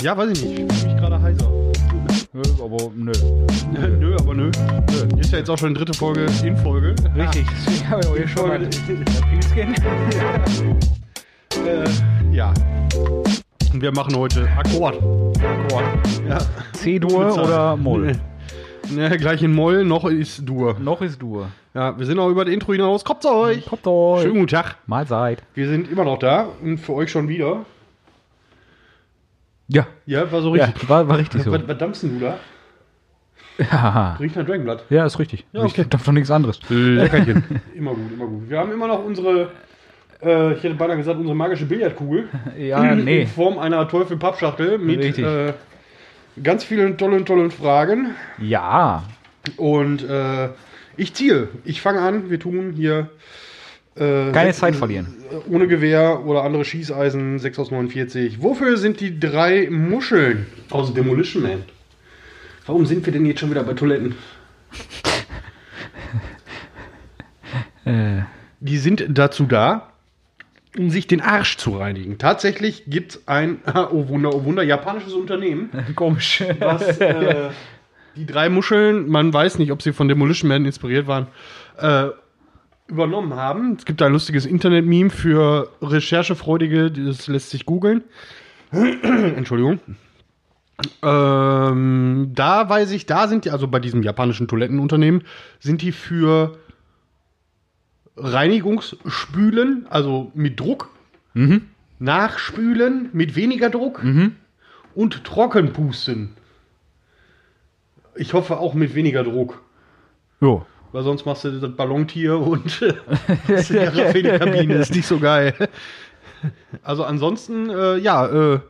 Ja, weiß ich nicht. Ich fühle mich gerade heiser. Nö, aber nö. nö, aber nö. nö. Ist ja jetzt auch schon die dritte Folge in Folge. Richtig, deswegen haben wir hier schon mal. Äh, ja. Und wir machen heute Akkord. Akkord. Ja. C-Dur oder Moll? Ne, gleich in Moll, noch ist Dur. Noch ist Dur. Ja, wir sind auch über das Intro hinaus. Kommt zu euch. Kommt euch. Schönen guten Tag. Mahlzeit. Wir sind immer noch da und für euch schon wieder. Ja. Ja, war so Ja, richtig. war, war richtig so. Was, was dampfst du da? Ja, Riecht nach Dragonblood. ja ist richtig. Ja, okay. Darf doch nichts anderes. Leckerchen. immer gut, immer gut. Wir haben immer noch unsere, äh, ich hätte beinahe gesagt, unsere magische Billardkugel. Ja, nee. In Form einer Teufel-Pappschachtel mit äh, ganz vielen tollen, tollen Fragen. Ja. Und äh, ich ziehe. Ich fange an. Wir tun hier. Äh, Keine Zeit verlieren. Ohne Gewehr oder andere Schießeisen. 6 aus 49. Wofür sind die drei Muscheln aus Demolition Man? Warum sind wir denn jetzt schon wieder bei Toiletten? Äh, Die sind dazu da, um sich den Arsch zu reinigen. Tatsächlich gibt es ein, oh Wunder, oh Wunder, japanisches Unternehmen, komisch. was äh, die drei Muscheln, man weiß nicht, ob sie von Demolition Man inspiriert waren, äh, übernommen haben. Es gibt ein lustiges Internet-Meme für Recherchefreudige, das lässt sich googeln. Entschuldigung. Ähm, da weiß ich, da sind die, also bei diesem japanischen Toilettenunternehmen, sind die für Reinigungsspülen, also mit Druck, Mhm. Nachspülen mit weniger Druck und Trockenpusten. Ich hoffe auch mit weniger Druck. Jo. Weil sonst machst du das Ballontier und Giraffe in die Kabine. ist nicht so geil. Also ansonsten, äh, ja, äh,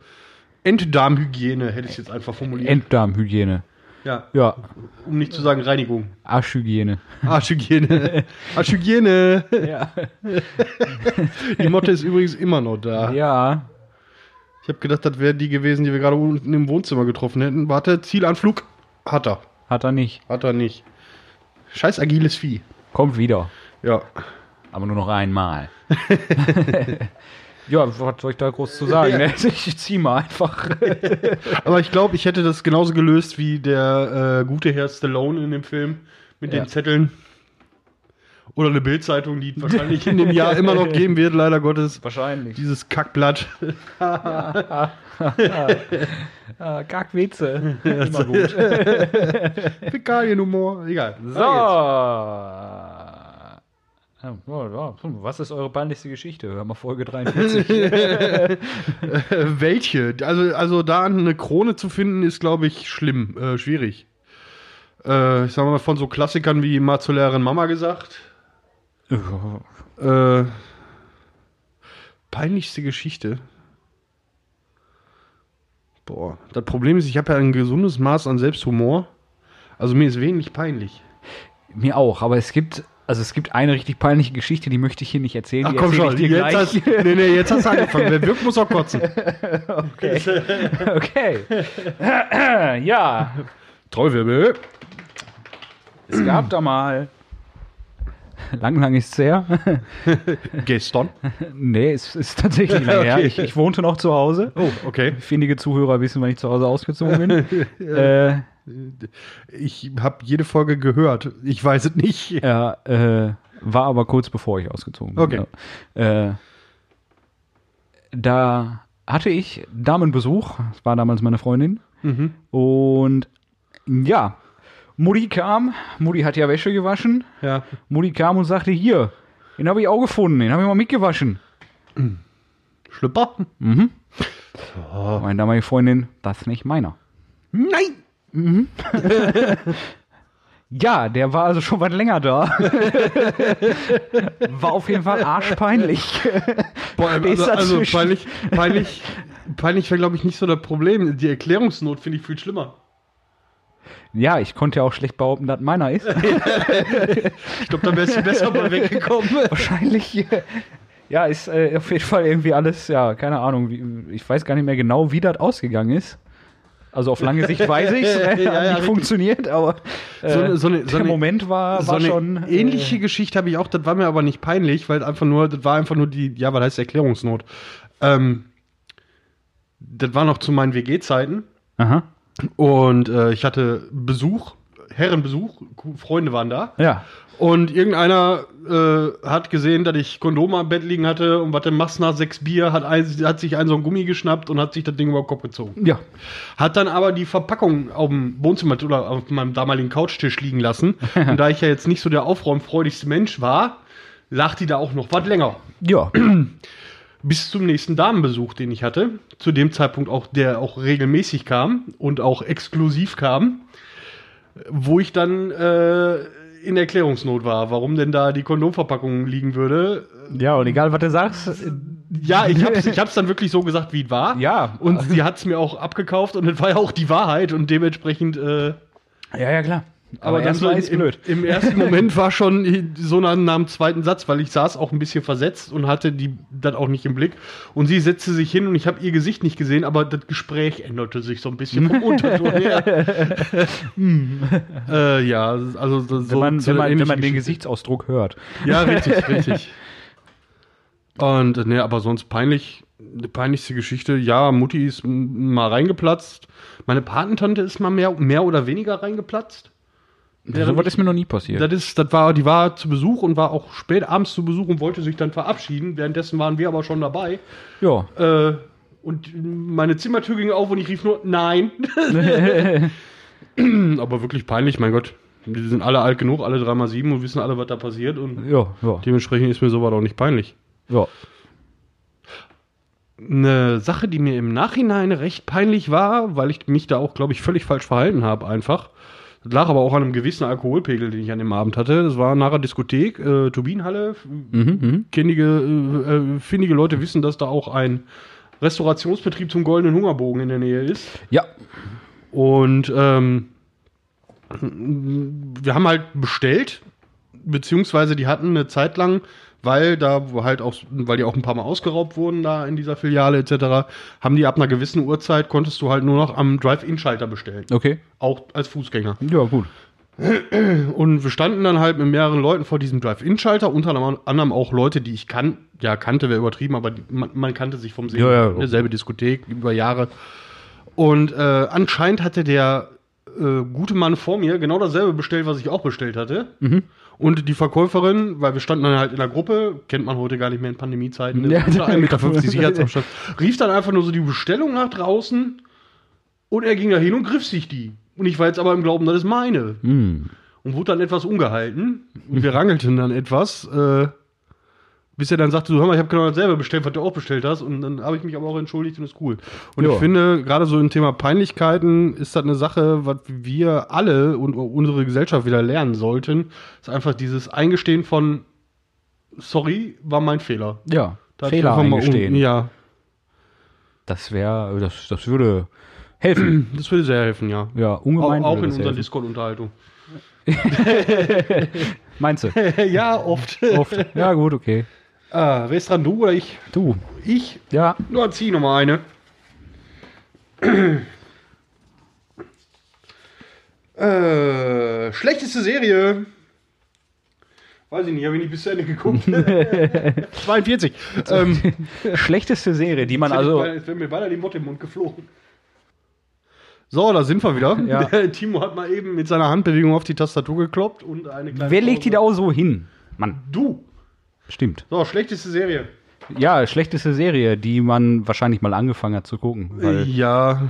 Enddarmhygiene hätte ich jetzt einfach formuliert. Enddarmhygiene. ja, Ja. um nicht zu sagen Reinigung. Arschhygiene. Arschhygiene. Arschhygiene. Ja. Die Motte ist übrigens immer noch da. Ja. Ich habe gedacht, das wären die gewesen, die wir gerade unten im Wohnzimmer getroffen hätten. Warte, Zielanflug. Hat er. Hat er nicht. Hat er nicht. Scheiß agiles Vieh. Kommt wieder. Ja. Aber nur noch einmal. ja, was soll ich da groß zu sagen? ne? Ich zieh mal einfach. Aber ich glaube, ich hätte das genauso gelöst wie der äh, gute Herr Stallone in dem Film mit Ja. den Zetteln. Oder eine Bildzeitung, die wahrscheinlich in dem Jahr immer noch geben wird, leider Gottes. Wahrscheinlich. Dieses Kackblatt. Ah, Kackwitze. Immer gut. Fäkalienhumor. Egal. So. Was ist eure peinlichste Geschichte? Hör mal Folge 43. Äh, welche? Also, also da eine Krone zu finden, ist, glaube ich, schlimm, äh, schwierig. Äh, ich sag mal, von so Klassikern wie mal zur Lehrerin Mama gesagt. Äh, peinlichste Geschichte. Boah, das Problem ist, ich habe ja ein gesundes Maß an Selbsthumor. Also mir ist wenig peinlich. Mir auch, aber es gibt, also es gibt eine richtig peinliche Geschichte, die möchte ich hier nicht erzählen. Ach komm erzähle schon, jetzt hast, nee, nee, jetzt hast du angefangen. Wer wirkt, muss auch kotzen. Okay. okay. ja, Treuwirbel. es gab da mal. Lang, lang ist's her. Gestern. nee, es ist tatsächlich lange her. Okay. Ich, ich wohnte noch zu Hause. Oh, okay. Findige Zuhörer wissen, wann ich zu Hause ausgezogen bin. äh, Ich habe jede Folge gehört. Ich weiß es nicht. Ja, äh, war aber kurz bevor ich ausgezogen bin. Okay. Ja. Äh, da hatte ich Damenbesuch, das war damals meine Freundin. Mhm. Und ja, Mutti kam, Mutti hat ja Wäsche gewaschen. Ja. Mutti kam und sagte, hier, den habe ich auch gefunden, den habe ich mal mitgewaschen. Schlüpper? Meine damalige Freundin, das ist nicht meiner. Nein! Ja, der war also schon was länger da. war auf jeden Fall arschpeinlich. Boah, also, also peinlich, peinlich, peinlich wäre, glaube ich, nicht so das Problem. Die Erklärungsnot finde ich viel schlimmer. Ja, ich konnte ja auch schlecht behaupten, dass meiner ist. Ich glaube, da wärst du besser mal weggekommen. Wahrscheinlich. äh, Ja, ist äh, auf jeden Fall irgendwie alles, ja, keine Ahnung. Wie, ich weiß gar nicht mehr genau, wie das ausgegangen ist. Also auf lange Sicht weiß ich es, Ja, hat ja, nicht richtig. funktioniert, aber äh, So eine- so eine- so der eine- Moment war, war schon. ähnliche Äh, Geschichte habe ich auch, das war mir aber nicht peinlich, weil einfach nur, das war einfach nur die, ja, was heißt Erklärungsnot? Ähm, das war noch zu meinen WG-Zeiten. Aha. Und äh, ich hatte Besuch, Herrenbesuch, Freunde waren da. Ja. Und irgendeiner äh, hat gesehen, dass ich Kondome am Bett liegen hatte und was denn machst nach sechs Bier, hat, ein, hat sich einen so ein Gummi geschnappt und hat sich das Ding über den Kopf gezogen. Ja. Hat dann aber die Verpackung auf dem Wohnzimmer oder auf meinem damaligen Couchtisch liegen lassen. und da ich ja jetzt nicht so der aufräumfreudigste Mensch war, lag die da auch noch was länger. Ja. Bis zum nächsten Damenbesuch, den ich hatte. Zu dem Zeitpunkt auch, der auch regelmäßig kam und auch exklusiv kam. Wo ich dann äh, in Erklärungsnot war, warum denn da die Kondomverpackung liegen würde. Ja, und egal, was du sagst. Ja, ich hab's, ich hab's dann wirklich so gesagt, wie es war. Ja. Und sie hat's mir auch abgekauft und es war ja auch die Wahrheit und dementsprechend. Äh, Ja, ja, klar. Aber das das war im, blöd. Im ersten Moment war schon so nach, nach dem zweiten Satz, weil ich saß auch ein bisschen versetzt und hatte die das auch nicht im Blick. Und sie setzte sich hin und ich habe ihr Gesicht nicht gesehen, aber das Gespräch änderte sich so ein bisschen vom Unterton her. Hm. äh, ja, also so Wenn man, so wenn man, wenn man den Gesichtsausdruck hört. ja, richtig, richtig. Und ne, aber sonst peinlich, die peinlichste Geschichte. Ja, Mutti ist mal reingeplatzt. Meine Patentante ist mal mehr, mehr oder weniger reingeplatzt. So was ist mir noch nie passiert. Das ist, das war, die war zu Besuch und war auch spät abends zu Besuch und wollte sich dann verabschieden. Währenddessen waren wir aber schon dabei. ja. Äh, und meine Zimmertür ging auf und ich rief nur Nein. aber wirklich peinlich, mein Gott. Die sind alle alt genug, alle 3x7 und wissen alle, was da passiert. Und Ja, ja. dementsprechend ist mir sowas auch nicht peinlich. Ja. Eine Sache, die mir im Nachhinein recht peinlich war, weil ich mich da auch, glaube ich, völlig falsch verhalten habe, einfach. Das lag aber auch an einem gewissen Alkoholpegel, den ich an dem Abend hatte. Das war nach der Diskothek, äh, Turbinenhalle. Mhm, mhm. Kennige, äh, äh, findige Leute wissen, dass da auch ein Restaurationsbetrieb zum Goldenen Hungerbogen in der Nähe ist. Ja. Und ähm, wir haben halt bestellt, beziehungsweise die hatten eine Zeit lang, weil da halt auch, weil die auch ein paar Mal ausgeraubt wurden da in dieser Filiale etc., haben die ab einer gewissen Uhrzeit konntest du halt nur noch am Drive-In-Schalter bestellen. Okay. Auch als Fußgänger. Ja, gut. Und wir standen dann halt mit mehreren Leuten vor diesem Drive-In-Schalter, unter anderem auch Leute, die ich kan ja, kannte, wäre übertrieben, aber die, man, man kannte sich vom Sehen. Ja, ja. Ne, selbe Diskothek über Jahre. Und äh, anscheinend hatte der äh, gute Mann vor mir genau dasselbe bestellt, was ich auch bestellt hatte. Mhm. Und die Verkäuferin, weil wir standen dann halt in der Gruppe, kennt man heute gar nicht mehr in Pandemiezeiten, ne? Ja. unter 1,50 Meter Sicherheitsabstand, rief dann einfach nur so die Bestellung nach draußen und er ging da hin und griff sich die. Und ich war jetzt aber im Glauben, das ist meine Hm. und wurde dann etwas ungehalten. Und wir rangelten dann etwas, äh, bis er dann sagte, so, hör mal, ich habe genau dasselbe bestellt, was du auch bestellt hast. Und dann habe ich mich aber auch entschuldigt und ist cool. Und Ja. ich finde, gerade so im Thema Peinlichkeiten ist das eine Sache, was wir alle und unsere Gesellschaft wieder lernen sollten. Ist einfach dieses Eingestehen von, sorry, war mein Fehler. Ja. Da Fehler eingestehen. un- Ja, Das wäre, das, das würde helfen. das würde sehr helfen, ja. ja, Auch, ungemein. auch würde in unserer. Discord-Unterhaltung. Meinst du? ja, oft. Oft. Ja, gut, okay. Ah, wer ist dran, du oder ich? Du. Ich? Ja. Nur zieh noch mal eine. äh, schlechteste Serie. Weiß ich nicht, habe ich nicht bis zu Ende geguckt. 42. ähm, Schlechteste Serie, die man also. Es wäre mir beinahe die Motte im Mund geflogen. So, da sind wir wieder. Ja. Timo hat mal eben mit seiner Handbewegung auf die Tastatur gekloppt und eine kleine. Wer legt die da Pause. auch so hin? Mann, Du. Stimmt. So, schlechteste Serie. Ja, schlechteste Serie, die man wahrscheinlich mal angefangen hat zu gucken. Ja.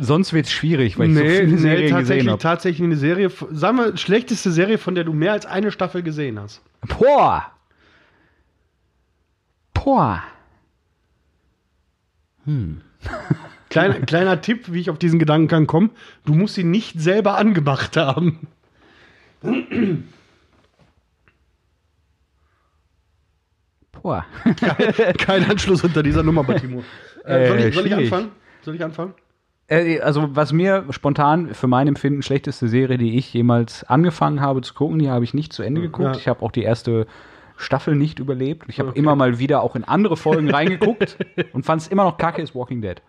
sonst wird es schwierig, weil ich so Nee, viele nee Serien gesehen tatsächlich, habe. tatsächlich eine Serie. Sagen wir, schlechteste Serie, von der du mehr als eine Staffel gesehen hast. Boah! Boah! Kleiner, kleiner Tipp, wie ich auf diesen Gedankengang komme. Du musst sie nicht selber angemacht haben. Boah. Kein Anschluss unter dieser Nummer bei Timo. Äh, soll, ich, soll ich anfangen? Soll ich anfangen? Äh, also, was mir spontan für mein Empfinden schlechteste Serie, die ich jemals angefangen habe zu gucken, die habe ich nicht zu Ende geguckt. Ja. Ich habe auch die erste Staffel nicht überlebt. Ich habe Okay. immer mal wieder auch in andere Folgen reingeguckt und fand es immer noch kacke, ist Walking Dead.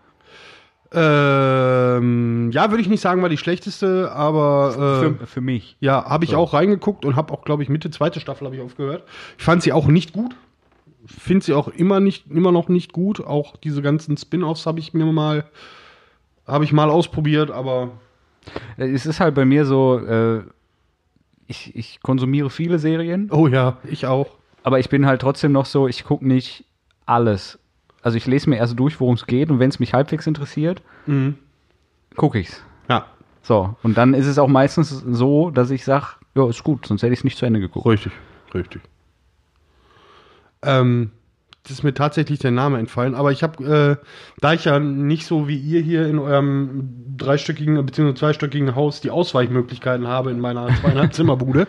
Ähm, ja, würde ich nicht sagen, war die schlechteste, aber äh, Für, für mich. ja, habe ich So. auch reingeguckt und habe auch, glaube ich, Mitte zweite Staffel habe ich aufgehört. Ich fand sie auch nicht gut. Finde sie auch immer nicht, immer noch nicht gut. Auch diese ganzen Spin-offs habe ich mir mal, habe ich mal ausprobiert, aber Es ist halt bei mir so, äh, ich, ich konsumiere viele Serien, oh ja, ich auch. aber ich bin halt trotzdem noch so, ich gucke nicht alles. Also ich lese mir erst durch, worum es geht und wenn es mich halbwegs interessiert, Mhm. gucke ich's. Ja, So, und dann ist es auch meistens so, dass ich sage, ja, ist gut, sonst hätte ich es nicht zu Ende geguckt. richtig, richtig. Ähm, das ist mir tatsächlich der Name entfallen, aber ich habe, äh, da ich ja nicht so wie ihr hier in eurem dreistöckigen bzw. zweistöckigen Haus die Ausweichmöglichkeiten habe in meiner zweieinhalb Zimmerbude,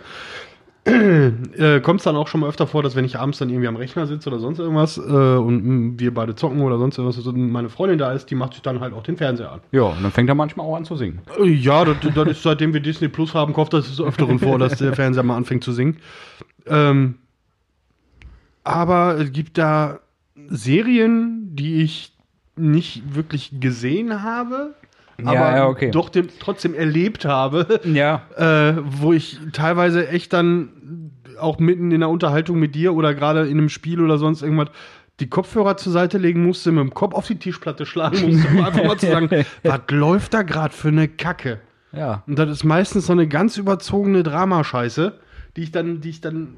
äh, kommt es dann auch schon mal öfter vor, dass wenn ich abends dann irgendwie am Rechner sitze oder sonst irgendwas äh, und mh, wir beide zocken oder sonst irgendwas und meine Freundin da ist, die macht sich dann halt auch den Fernseher an. Ja, und dann fängt er manchmal auch an zu singen. Äh, Ja, das, das ist seitdem wir Disney Plus haben, kommt das Öfteren vor, dass der Fernseher mal anfängt zu singen. Ähm, aber es gibt da Serien, die ich nicht wirklich gesehen habe, Ja, aber ja, okay. doch dem, trotzdem erlebt habe, Ja. äh, wo ich teilweise echt dann auch mitten in der Unterhaltung mit dir oder gerade in einem Spiel oder sonst irgendwas die Kopfhörer zur Seite legen musste, mit dem Kopf auf die Tischplatte schlagen musste, um einfach mal zu sagen, was läuft da gerade für eine Kacke? Ja. Und das ist meistens so eine ganz überzogene Dramascheiße, die ich dann, die ich dann.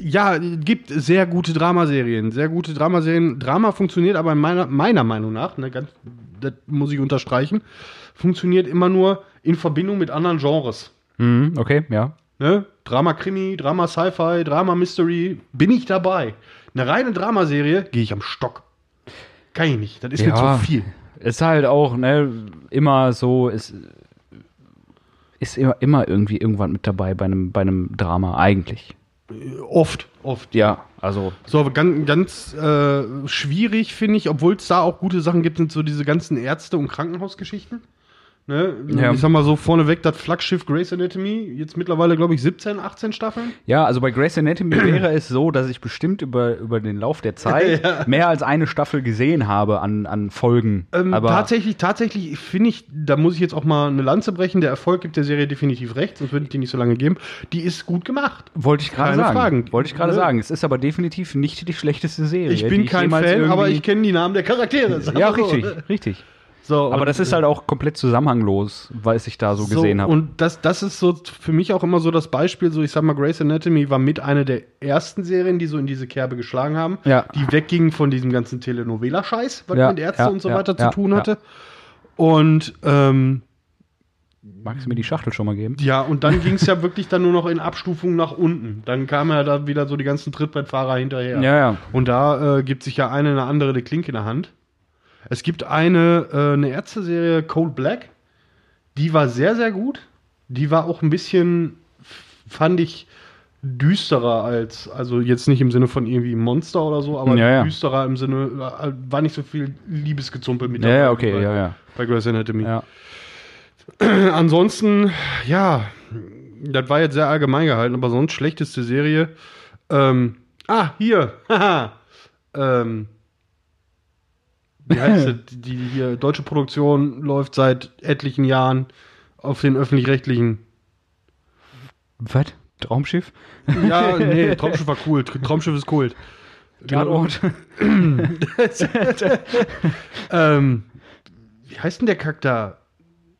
Ja, es gibt sehr gute Dramaserien, sehr gute Dramaserien. Drama funktioniert aber in meiner, meiner Meinung nach, ne, ganz, das muss ich unterstreichen, funktioniert immer nur in Verbindung mit anderen Genres. Mhm, okay, ja. Ne? Drama Krimi, Drama Sci-Fi, Drama Mystery, bin ich dabei. Eine reine Dramaserie gehe ich am Stock. Kann ich nicht, das ist mir Ja. zu viel. Ist halt auch, ne, immer so, ist, ist immer, immer irgendwie irgendwann mit dabei bei einem, bei einem Drama, eigentlich. Oft, oft. Ja, also. So, aber ganz, ganz äh, schwierig finde ich, obwohl es da auch gute Sachen gibt, sind so diese ganzen Ärzte- und Krankenhausgeschichten. Ne? Ja. Ich sag mal so vorneweg das Flaggschiff Grey's Anatomy, jetzt mittlerweile, glaube ich, 17, 18 Staffeln. Ja, also bei Grey's Anatomy wäre es so, dass ich bestimmt über, über den Lauf der Zeit mehr als eine Staffel gesehen habe an, an Folgen. Ähm, aber tatsächlich, tatsächlich finde ich, da muss ich jetzt auch mal eine Lanze brechen, der Erfolg gibt der Serie definitiv recht, sonst würde ich die nicht so lange geben. Die ist gut gemacht. wollte ich gerade sagen. Fragen. Wollte ich gerade Ne? sagen. Es ist aber definitiv nicht die schlechteste Serie. Ich bin kein jemals Fan, aber ich kenne die Namen der Charaktere. Ja, richtig, richtig. So, Aber das ist halt auch komplett zusammenhanglos, weil ich da so, gesehen habe. Und das, das ist so für mich auch immer so das Beispiel, so ich sag mal, Grey's Anatomy war mit einer der ersten Serien, die so in diese Kerbe geschlagen haben, Ja. die weggingen von diesem ganzen Telenovela-Scheiß, was Ja, mit Ärzte ja, und so weiter zu tun hatte. Und ähm, Magst du mir die Schachtel schon mal geben? ja, und dann ging es ja wirklich dann nur noch in Abstufung nach unten. Dann kamen ja da wieder so die ganzen Trittbrettfahrer hinterher. Ja, ja. Und da äh, gibt sich ja eine eine andere die Klinke in der Hand. Es gibt eine, äh, eine Ärzte-Serie, Cold Black. Die war sehr, sehr gut. Die war auch ein bisschen, fand ich, düsterer als, also jetzt nicht im Sinne von irgendwie Monster oder so, aber Ja, ja. düsterer im Sinne, äh, war nicht so viel Liebesgezumpel mit Ja, ja, okay, bei, ja, ja. bei Grey's Anatomy. ja. Ansonsten, ja, das war jetzt sehr allgemein gehalten, aber sonst schlechteste Serie. Ähm, ah, hier, haha. ähm, wie heißt sie? Die, die deutsche Produktion läuft seit etlichen Jahren auf den öffentlich-rechtlichen. Was? Traumschiff? Ja, nee, Traumschiff war cool. Traumschiff ist cool. Tatort? Ähm, wie heißt denn der Charakter?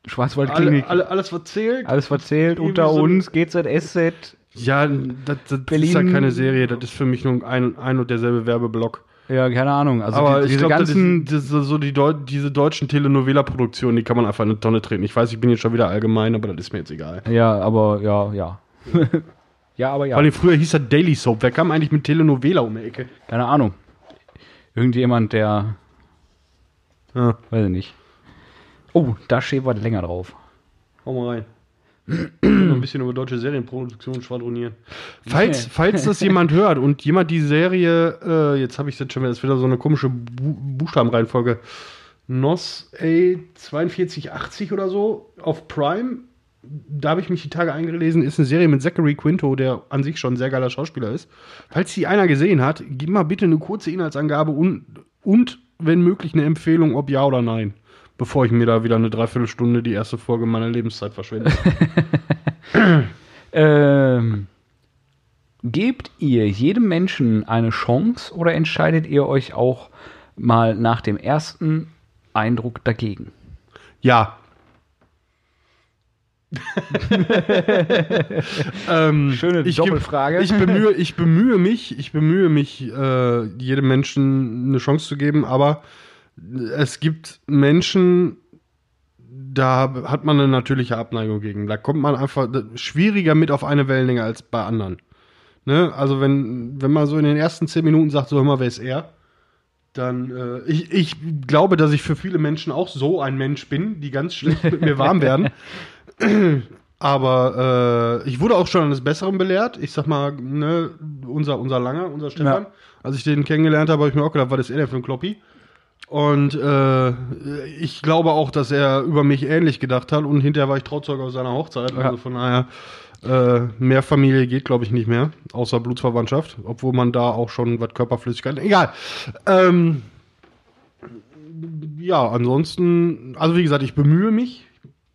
Schwarzwaldklinik. Alle, alle, alles was zählt? Alles verzählt, unter so- uns, GZSZ. Ja, das, das ist ja keine Serie, das ist für mich nur ein, ein und derselbe Werbeblock. Ja, keine Ahnung. Also Aber die, diese glaube, ganzen. das das so die Deu diese deutschen Telenovela-Produktionen, die kann man einfach in eine Tonne treten. Ich weiß, ich bin jetzt schon wieder allgemein, aber das ist mir jetzt egal. ja, aber ja, ja. ja, aber ja. Allem früher hieß das Daily Soap. Wer kam eigentlich mit Telenovela um die Ecke? Keine Ahnung. Irgendjemand, der. Ja, Weiß ich nicht. Oh, da steht was länger drauf. hau mal rein. Noch ein bisschen über deutsche Serienproduktion schwadronieren. Falls, falls das jemand hört und jemand die Serie, äh, jetzt habe ich jetzt schon wieder, das ist wieder so eine komische Bu Buchstabenreihenfolge, NOS A4280 oder so auf Prime, da habe ich mich die Tage eingelesen, ist eine Serie mit Zachary Quinto, der an sich schon ein sehr geiler Schauspieler ist. Falls die einer gesehen hat, gib mal bitte eine kurze Inhaltsangabe und, und wenn möglich eine Empfehlung, ob ja oder nein. Bevor ich mir da wieder eine Dreiviertelstunde die erste Folge meiner Lebenszeit verschwende. Ähm. Gebt ihr jedem Menschen eine Chance oder entscheidet ihr euch auch mal nach dem ersten Eindruck dagegen? Ja. ähm, Schöne ich, Doppelfrage. Ich bemühe, ich bemühe mich, ich bemühe mich, äh, jedem Menschen eine Chance zu geben, aber es gibt Menschen, da hat man eine natürliche Abneigung gegen. Da kommt man einfach schwieriger mit auf eine Wellenlänge als bei anderen. Ne? Also wenn, wenn man so in den ersten zehn Minuten sagt, so hör mal, wer ist er? Dann, äh, ich, ich glaube, dass ich für viele Menschen auch so ein Mensch bin, die ganz schlecht mit mir warm werden. Aber äh, ich wurde auch schon eines Besseren belehrt. Ich sag mal, ne, unser, unser Langer, unser Stefan, Ja. als ich den kennengelernt habe, habe ich mir auch gedacht, was ist er denn für ein Kloppi? Und äh, ich glaube auch, dass er über mich ähnlich gedacht hat und hinterher war ich Trauzeuge aus seiner Hochzeit. Ja. Also von daher, äh, mehr Familie geht, glaube ich, nicht mehr, außer Blutsverwandtschaft, obwohl man da auch schon was Körperflüssigkeit. Egal. Ähm, ja, ansonsten, also wie gesagt, ich bemühe mich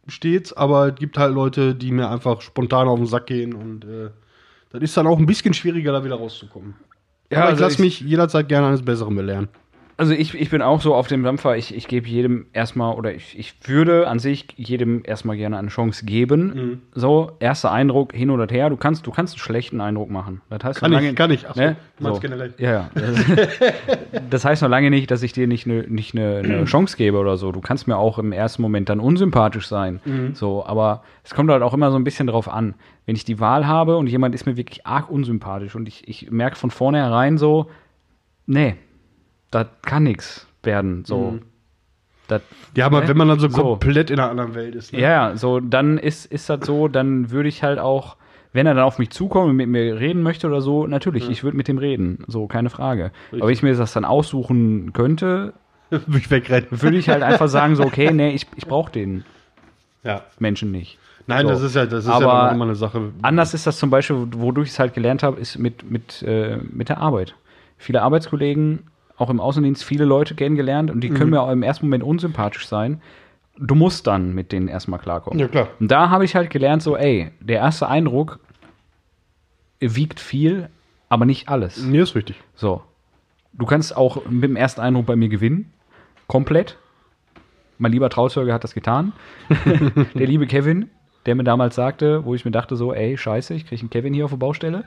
stets, aber es gibt halt Leute, die mir einfach spontan auf den Sack gehen und äh, das ist dann auch ein bisschen schwieriger, da wieder rauszukommen. Ja, aber ich also lasse ich- mich jederzeit gerne eines Besseren belehren. Also ich, ich bin auch so auf dem Dampfer, ich, ich gebe jedem erstmal, oder ich, ich würde an sich jedem erstmal gerne eine Chance geben. Mhm. So, erster Eindruck, hin oder her, du kannst, du kannst einen schlechten Eindruck machen. Das heißt Kann noch ich, lange, kann ich. Ach so, ne? so. generell. Ja, ja. Das, das heißt noch lange nicht, dass ich dir nicht eine nicht ne, ne Chance gebe oder so. Du kannst mir auch im ersten Moment dann unsympathisch sein. Mhm. So, aber es kommt halt auch immer so ein bisschen drauf an. Wenn ich die Wahl habe und jemand ist mir wirklich arg unsympathisch und ich, ich merke von vornherein so, nee, das kann nichts werden. So. Mhm. Das, Ja, aber Ne? wenn man dann so, So. komplett in einer anderen Welt ist. Ne? ja, so, dann ist, ist das so, dann würde ich halt auch, wenn er dann auf mich zukommt und mit mir reden möchte oder so, natürlich, ich würde mit dem reden. So, keine Frage. Aber wenn ich mir das dann aussuchen könnte, Würde ich wegrennen. würde ich halt einfach sagen, so, okay, nee, ich, ich brauche den Ja. Menschen nicht. Nein, So. das ist ja, das ist Aber ja immer eine Sache. Anders ist das zum Beispiel, wodurch ich es halt gelernt habe, ist mit, mit, äh, mit der Arbeit. Viele Arbeitskollegen, auch im Außendienst, viele Leute kennengelernt und die können mir auch im ersten Moment unsympathisch sein. Du musst dann mit denen erstmal klarkommen. Ja, klar. Und da habe ich halt gelernt, so, ey, der erste Eindruck wiegt viel, aber nicht alles. Nee, ist richtig. So. Du kannst auch mit dem ersten Eindruck bei mir gewinnen. Komplett. Mein lieber Trauzeuge hat das getan. der liebe Kevin, der mir damals sagte, wo ich mir dachte so, ey, scheiße, ich kriege einen Kevin hier auf der Baustelle.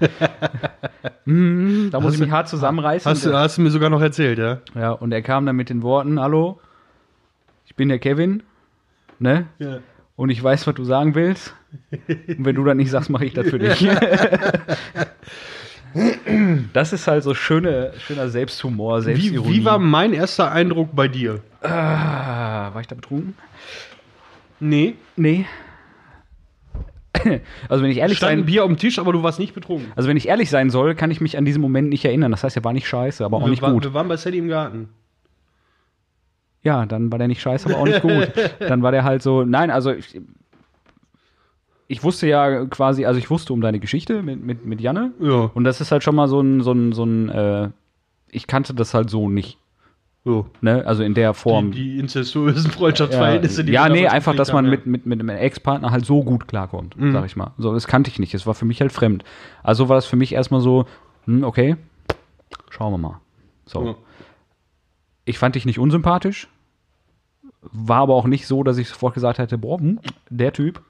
mm, da muss Hast ich mich hart zusammenreißen. Hast, du- hast du mir sogar noch erzählt, ja? ja, und er kam dann mit den Worten, hallo, ich bin der Kevin, ne? Ja. Und ich weiß, was du sagen willst. Und wenn du das nicht sagst, mache ich das für dich. das ist halt so schöne, schöner Selbsthumor, Wie, Selbstironie. wie war mein erster Eindruck bei dir? Ah, war ich da betrunken? Nee. Nee. Also wenn ich ehrlich Stand ein sein, Bier auf dem Tisch, aber du warst nicht betrunken. also wenn ich ehrlich sein soll, kann ich mich an diesen Moment nicht erinnern. Das heißt, er war nicht scheiße, aber auch wir, nicht war- gut. wir waren bei Sadie im Garten. Ja, dann war der nicht scheiße, aber auch nicht gut. Dann war der halt so, nein, also ich, ich wusste ja quasi, also ich wusste um deine Geschichte mit, mit, mit Janne. Ja. Und das ist halt schon mal so ein, so ein, so ein, äh, ich kannte das halt so nicht. So. Ne? Also in der Form. Die, die incestuösen Freundschaftsverhältnisse, die ja, nee, einfach, dass man haben, mit, mit, mit einem Ex-Partner halt so gut klarkommt, Mhm. sag ich mal. So, das kannte ich nicht. Das war für mich halt fremd. Also war das für mich erstmal so, hm, okay, schauen wir mal. So. Ja. Ich fand dich nicht unsympathisch, war aber auch nicht so, dass ich sofort gesagt hätte, boah, hm, der Typ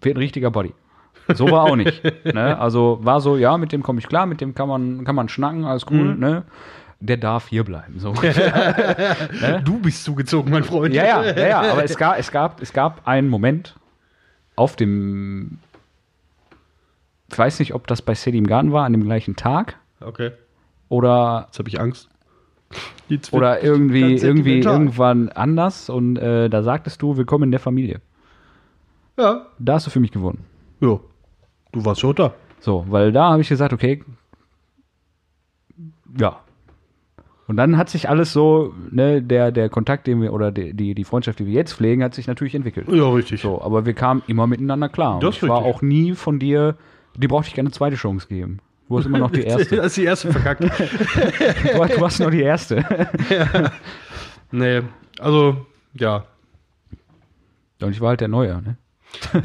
wird ein richtiger Body. So war auch nicht. ne? Also war so, ja, mit dem komme ich klar, mit dem kann man, kann man schnacken, alles cool, Mhm. ne? Der darf hier bleiben. So. ja. Du bist zugezogen, mein Freund. Ja, ja, ja, ja, aber es gab, es gab, es gab einen Moment auf dem, ich weiß nicht, ob das bei City im Garten war, an dem gleichen Tag Okay, oder, jetzt habe ich Angst. Jetzt oder irgendwie, irgendwie irgendwann anders und äh, da sagtest du, willkommen in der Familie. Ja. Da hast du für mich gewonnen. Ja. Du warst schon da. So, weil da habe ich gesagt, okay, ja. Und dann hat sich alles so, ne, der, der Kontakt, den wir, oder die, die, die Freundschaft, die wir jetzt pflegen, hat sich natürlich entwickelt. Ja, richtig. So, aber wir kamen immer miteinander klar. Und Das ich war auch nie von dir, dir brauchte ich keine zweite Chance geben. Du hast immer noch die erste. Das ist die erste verkackt. Du, du hast noch die erste. nee, also, ja. Und ich war halt der Neue, ne?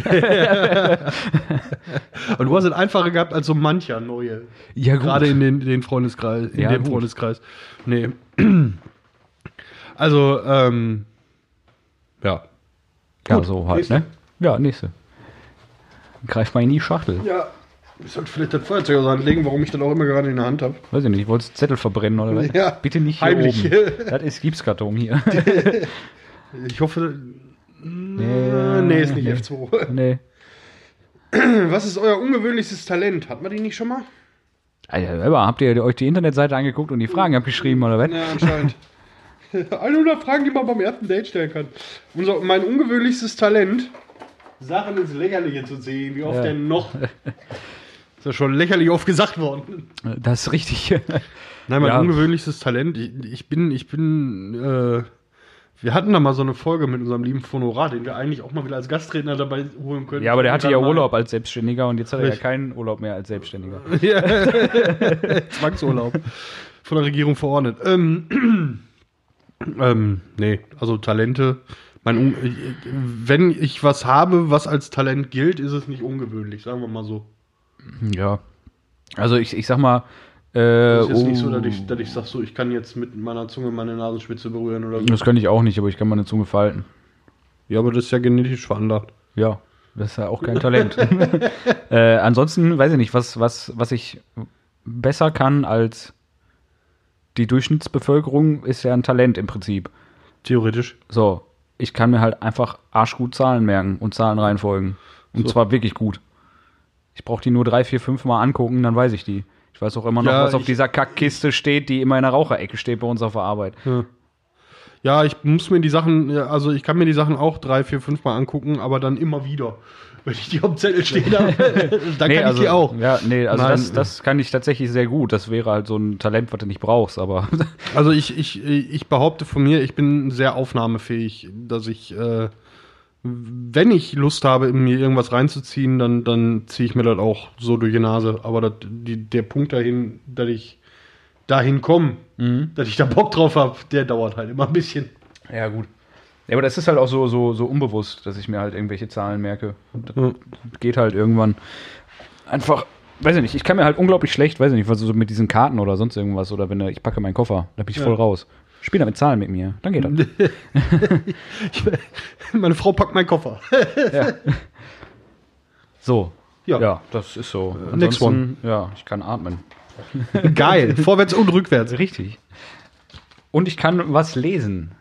Und du hast es einfacher gehabt als so mancher neue. Ja, Gerade in den, den Freundeskreis, in Ja, dem gut. Freundeskreis. Nee. Also, ähm, ja. Ja, Gut, so halt, nächste. ne? Ja, nächste. Greif mal in die Schachtel. Ja. Ich sollte vielleicht das Feuerzeug aus der Hand legen, warum ich das auch immer gerade in der Hand habe. Weiß ich nicht, wolltest Zettel verbrennen oder was? Ja, Bitte nicht hier heimlich. oben. Das ist Gipskarton hier. Ich hoffe. Nee, nee, ist nicht nee. F2. nee. Was ist euer ungewöhnlichstes Talent? Hat man die nicht schon mal? Alter, selber, habt ihr euch die Internetseite angeguckt und die Fragen abgeschrieben oder was? Ja, anscheinend. 100 Fragen, die man beim ersten Date stellen kann. Unser, mein ungewöhnlichstes Talent, Sachen ins Lächerliche zu ziehen. Wie oft Ja. denn noch? Ist ja schon lächerlich oft gesagt worden. Das ist richtig. Nein, mein Ja. ungewöhnlichstes Talent, ich, ich bin, ich bin, äh, wir hatten da mal so eine Folge mit unserem lieben Fonorat, den wir eigentlich auch mal wieder als Gastredner dabei holen können. ja, aber der hatte ja Urlaub als Selbstständiger und jetzt hat er ja keinen Urlaub mehr als Selbstständiger. Ja. Zwangsurlaub. Von der Regierung verordnet. Ähm, ähm, nee, also Talente. Mein, wenn ich was habe, was als Talent gilt, ist es nicht ungewöhnlich, sagen wir mal so. Ja. Also ich, ich sag mal, äh, Es ist jetzt oh, nicht so, dass ich, dass ich sag so, ich kann jetzt mit meiner Zunge meine Nasenspitze berühren oder so. das kann ich auch nicht, aber ich kann meine Zunge falten. Ja, aber das ist ja genetisch veranlagt. Ja, das ist ja auch kein Talent. äh, ansonsten weiß ich nicht, was, was, was ich besser kann als die Durchschnittsbevölkerung, ist ja ein Talent im Prinzip. Theoretisch. So, ich kann mir halt einfach arschgut Zahlen merken und Zahlen reinfolgen. Und So. zwar wirklich gut. Ich brauche die nur drei, vier, fünf Mal angucken, dann weiß ich die. Ich weiß auch immer noch, Ja, was auf ich- dieser Kackkiste steht, die immer in der Raucherecke steht bei uns auf der Arbeit. Ja, ich muss mir die Sachen, ja, also ich kann mir die Sachen auch drei, vier, fünf Mal angucken, aber dann immer wieder. Wenn ich die auf dem Zettel stehen habe, dann kann also, ich die auch. Ja, nee, also Nein. das, das kann ich tatsächlich sehr gut. Das wäre halt so ein Talent, was du nicht brauchst, aber Also ich, ich, ich behaupte von mir, ich bin sehr aufnahmefähig, dass ich, äh, wenn ich Lust habe, mir irgendwas reinzuziehen, dann, dann ziehe ich mir das auch so durch die Nase. Aber das, die, der Punkt dahin, dass ich dahin komme, dass ich da Bock drauf habe, der dauert halt immer ein bisschen. Ja, gut. Ja, aber das ist halt auch so, so, so unbewusst, dass ich mir halt irgendwelche Zahlen merke. Und das Ja. geht halt irgendwann einfach, weiß ich nicht, ich kann mir halt unglaublich schlecht, weiß ich nicht, was so mit diesen Karten oder sonst irgendwas oder wenn ich packe meinen Koffer, da bin ich Ja. voll raus. Spiel da mit Zahlen mit mir, dann geht das. Ich, meine Frau packt meinen Koffer. ja. So. Ja. Ja. das ist so. next Ansonsten, Ja, ich kann atmen. Geil. Vorwärts und rückwärts. Richtig. Und ich kann was lesen.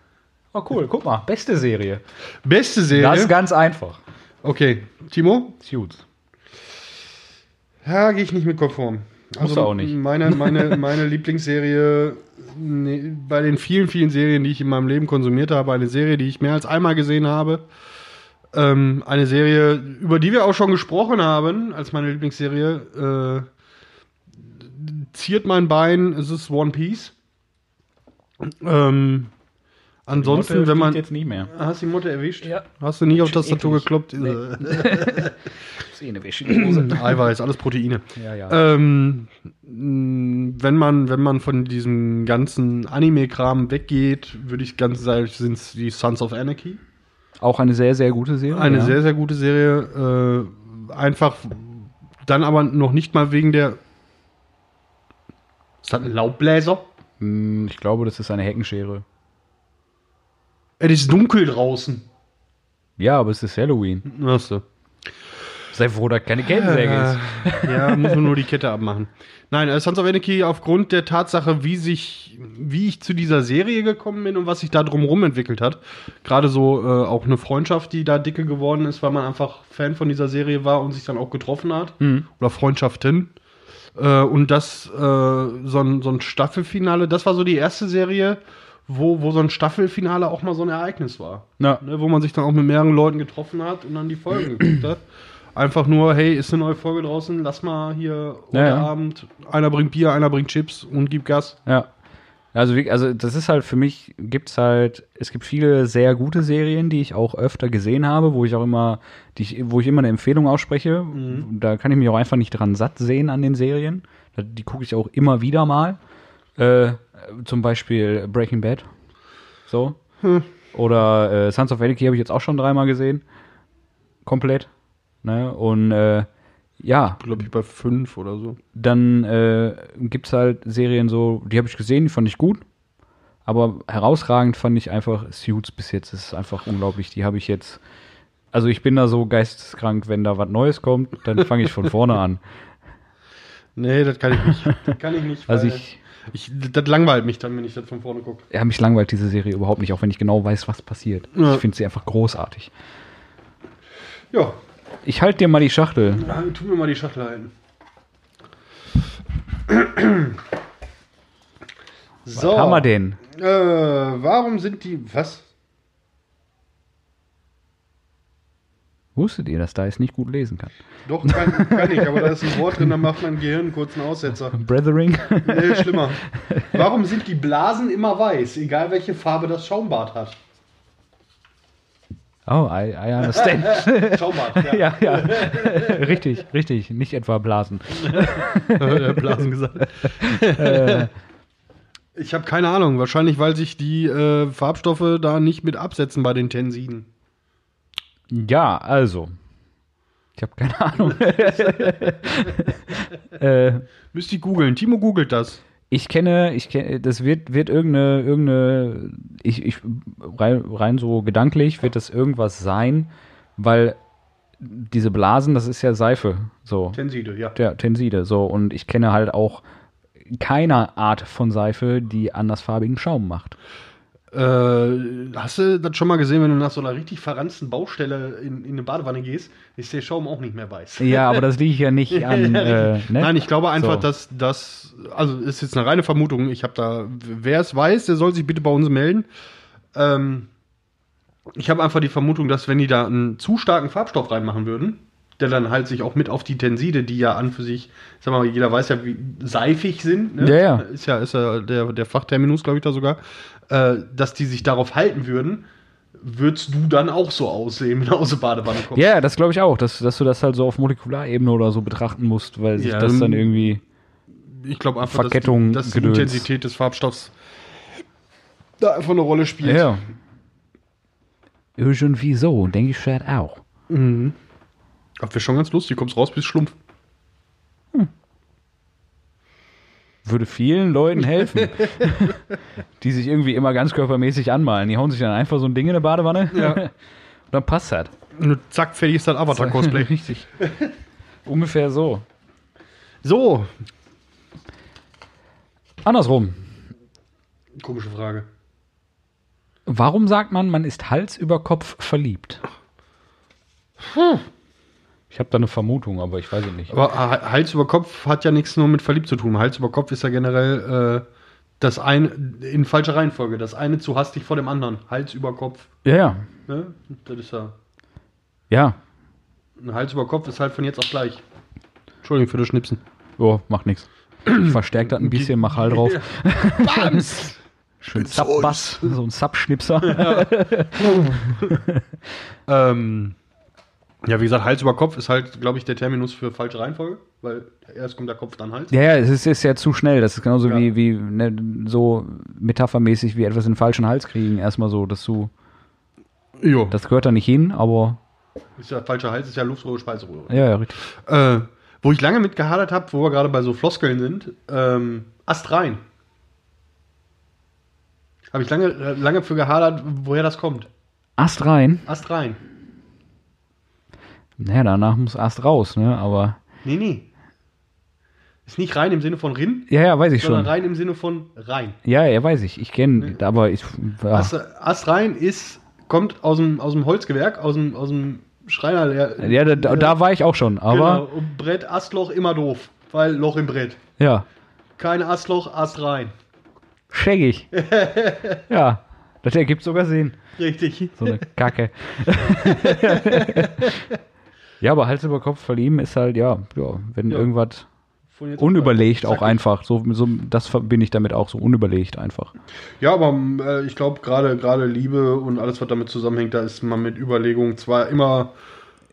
Oh cool, guck mal, beste Serie. Beste Serie. Das ist ganz einfach. okay, Timo? Suits. Ja, gehe ich nicht mit konform. Also auch nicht. Meine, meine, meine Lieblingsserie, nee, bei den vielen, vielen Serien, die ich in meinem Leben konsumiert habe, eine Serie, die ich mehr als einmal gesehen habe. Ähm, eine Serie, über die wir auch schon gesprochen haben, als meine Lieblingsserie. Äh, ziert mein Bein, es ist One Piece. Ähm, ansonsten, Motte wenn man. jetzt nie mehr. Hast du die Mutter erwischt? Ja. Hast du nicht auf Tastatur gekloppt? Zähnewäsche. Eiweiß, alles Proteine. ja, ja. Ähm, wenn man, wenn man von diesem ganzen Anime-Kram weggeht, würde ich ganz sagen, sind es die Sons of Anarchy. Auch eine sehr, sehr gute Serie. Eine ja. sehr, sehr gute Serie. Äh, einfach dann aber noch nicht mal wegen der. Ist das ein Laubbläser? Hm, Ich glaube, das ist eine Heckenschere. Es ist dunkel draußen. Ja, aber es ist Halloween. Du. Sei froh, dass keine Kettensäge ist. Ja, muss man nur die Kette abmachen. Nein, äh, Sons of Anarchy aufgrund der Tatsache, wie sich, wie ich zu dieser Serie gekommen bin und was sich da drumherum entwickelt hat. Gerade so äh, auch eine Freundschaft, die da dicke geworden ist, weil man einfach Fan von dieser Serie war und sich dann auch getroffen hat. Oder Freundschaften. Äh, und das, äh, so, ein, so ein Staffelfinale, das war so die erste Serie, wo, wo so ein Staffelfinale auch mal so ein Ereignis war. Ja. Ne, wo man sich dann auch mit mehreren Leuten getroffen hat und dann die Folgen geguckt hat. Einfach nur, hey, ist eine neue Folge draußen, lass mal hier heute Ja, ja. Abend, einer bringt Bier, einer bringt Chips und gibt Gas. Ja. Also, also das ist halt für mich, gibt's halt, es gibt viele sehr gute Serien, die ich auch öfter gesehen habe, wo ich auch immer, ich, wo ich immer eine Empfehlung ausspreche. Da kann ich mich auch einfach nicht dran satt sehen an den Serien. Die gucke ich auch immer wieder mal. Äh, zum Beispiel Breaking Bad. So. Oder äh, Sons of Anarchy habe ich jetzt auch schon dreimal gesehen. komplett. Ne? Und äh, ja, Glaube ich bei fünf oder so. dann äh, gibt es halt Serien so, die habe ich gesehen, die fand ich gut. Aber herausragend fand ich einfach Suits bis jetzt. Das ist einfach unglaublich. Die habe ich jetzt. Also ich bin da so geisteskrank, wenn da was Neues kommt, dann fange ich von vorne an. Nee, das kann ich nicht. Das kann ich nicht. Also ich, ich. Das langweilt mich dann, wenn ich das von vorne gucke. ja, mich langweilt diese Serie überhaupt nicht, auch wenn ich genau weiß, was passiert. Ja. Ich finde sie einfach großartig. Ja, Ich halte dir mal die Schachtel. dann tu mir mal die Schachtel halten. So. Was haben wir denn? Äh, warum sind die. Was? Wusstet ihr, dass da es nicht gut lesen kann? Doch, kann, kann ich, aber da ist ein Wort drin, da macht mein Gehirn kurz einen Aussetzer. Brethering? Nee, schlimmer. Warum sind die Blasen immer weiß, egal welche Farbe das Schaumbad hat? Oh, I, I understand. Schaumbad, ja. ja, ja. richtig, richtig. Nicht etwa Blasen. Blasen gesagt. Ich habe keine Ahnung. Wahrscheinlich, weil sich die äh, Farbstoffe da nicht mit absetzen bei den Tensiden. Ja, also. Ich habe keine Ahnung. äh, Müsst ihr googeln. Timo googelt das. Ich kenne, ich kenne, das wird, wird irgendeine, irgendeine, ich, ich, rein, rein so gedanklich wird das irgendwas sein, weil diese Blasen, das ist ja Seife, so. Tenside, ja. Der Tenside, so. Und ich kenne halt auch keine Art von Seife, die andersfarbigen Schaum macht. Äh, hast du das schon mal gesehen, wenn du nach so einer richtig verranzten Baustelle in, in eine Badewanne gehst, ist der Schaum auch nicht mehr weiß. Ja, aber das liegt ja nicht an. Äh, ne? Nein, ich glaube einfach, So. dass das, also ist jetzt eine reine Vermutung. Ich habe da, wer es weiß, der soll sich bitte bei uns melden. Ähm, ich habe einfach die Vermutung, dass wenn die da einen zu starken Farbstoff reinmachen würden, der dann halt sich auch mit auf die Tenside, die ja an für sich, sag mal, jeder weiß ja, wie seifig sind. Ne? Ja, ja. Ist ja, ist ja der, der Fachterminus, glaube ich, da sogar. Äh, dass die sich darauf halten würden, würdest du dann auch so aussehen, wenn du aus der Badewanne kommst. Ja, das glaube ich auch, dass, dass du das halt so auf Molekularebene oder so betrachten musst, weil sich Ja, das dann irgendwie. Ich glaube einfach, Verkettung, dass die, dass die Gedöns. Intensität des Farbstoffs da einfach eine Rolle spielt. Ja. Irgendwie so, denke ich halt auch. Das wäre schon ganz lustig. Kommst raus, bist schlumpf. Würde vielen Leuten helfen, die sich irgendwie immer ganz körpermäßig anmalen. Die hauen sich dann einfach so ein Ding in eine Badewanne Ja. und dann passt das. Und zack, fertig ist das Avatar-Cosplay. Richtig. Ungefähr so. so, Andersrum. komische Frage. Warum sagt man, man ist Hals über Kopf verliebt? Ich habe da eine Vermutung, aber ich weiß es nicht. Aber Ha- Hals über Kopf hat ja nichts nur mit verliebt zu tun. Hals über Kopf ist ja generell äh, das eine in falscher Reihenfolge. Das eine zu hastig vor dem anderen. Hals über Kopf. Ja, ja. Ne? Das ist ja. Ja. Ein Hals über Kopf ist halt von jetzt auf gleich. Entschuldigung für das Schnipsen. Oh, macht nichts. Ich verstärke das ein bisschen, mach Hall drauf. Bams! Schön Sub-Bass, so ein Sub-Schnipser. Ähm, ja, wie gesagt, Hals über Kopf ist halt, glaube ich, der Terminus für falsche Reihenfolge, weil erst kommt der Kopf, dann Hals. Ja, ja, es ist, ist ja zu schnell. Das ist genauso Ja. wie, wie ne, so metaphermäßig wie etwas in den falschen Hals kriegen. Erstmal so, dass du, Jo, das gehört da nicht hin, aber ist ja falscher Hals, ist ja Luftrohre, Speiseröhre. ja, ja, richtig. Äh, wo ich lange mit gehadert habe, wo wir gerade bei so Floskeln sind, ähm, Ast rein. Habe ich lange, lange für gehadert, woher das kommt. Ast rein. Ast rein. Naja, danach muss Ast raus, ne? Aber. Nee, nee. Ist nicht rein im Sinne von Rinn, Ja, ja, weiß ich sondern schon. rein im Sinne von rein. Ja, ja, weiß ich. Ich kenne, aber ich. Ja. Ast, Ast rein ist, kommt aus dem, aus dem Holzgewerk, aus dem, aus dem Schreiner. Ja, da, da, da war ich auch schon, aber. Genau. Und Brett, Astloch immer doof, weil Loch im Brett. Ja. Kein Astloch, Ast rein. Scheckig. ja. Das ergibt sogar Sinn. Richtig. So eine Kacke. ja, aber Hals über Kopf verlieben ist halt, ja, ja wenn Ja. irgendwas unüberlegt auch einfach. So, so, das verbinde ich damit auch so unüberlegt einfach. Ja, aber äh, ich glaube, gerade gerade Liebe und alles, was damit zusammenhängt, da ist man mit Überlegungen zwar immer,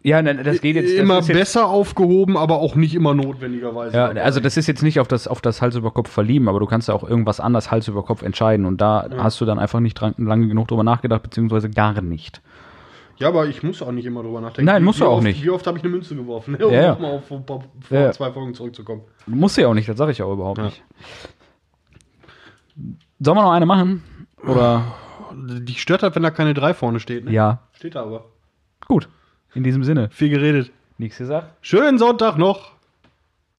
Ja, ne, das geht jetzt. immer das ist jetzt, besser aufgehoben, aber auch nicht immer notwendigerweise. Ja, also das ist jetzt nicht auf das, auf das Hals über Kopf verlieben, aber du kannst ja auch irgendwas anders Hals über Kopf entscheiden und da hast du dann einfach nicht dran, lange genug drüber nachgedacht, beziehungsweise gar nicht. Ja, aber ich muss auch nicht immer drüber nachdenken. Nein, Wie- musst du auch oft, nicht. Wie oft habe ich eine Münze geworfen? Um Ja, ja. nochmal auf vor, vor Ja. zwei Folgen zurückzukommen. Muss ja auch nicht, das sage ich auch überhaupt Ja. nicht. Sollen wir noch eine machen? Oder? Die stört halt, wenn da keine drei vorne steht. Ne? Ja. Steht da aber. Gut. In diesem Sinne. Viel geredet. Nichts gesagt. Schönen Sonntag noch.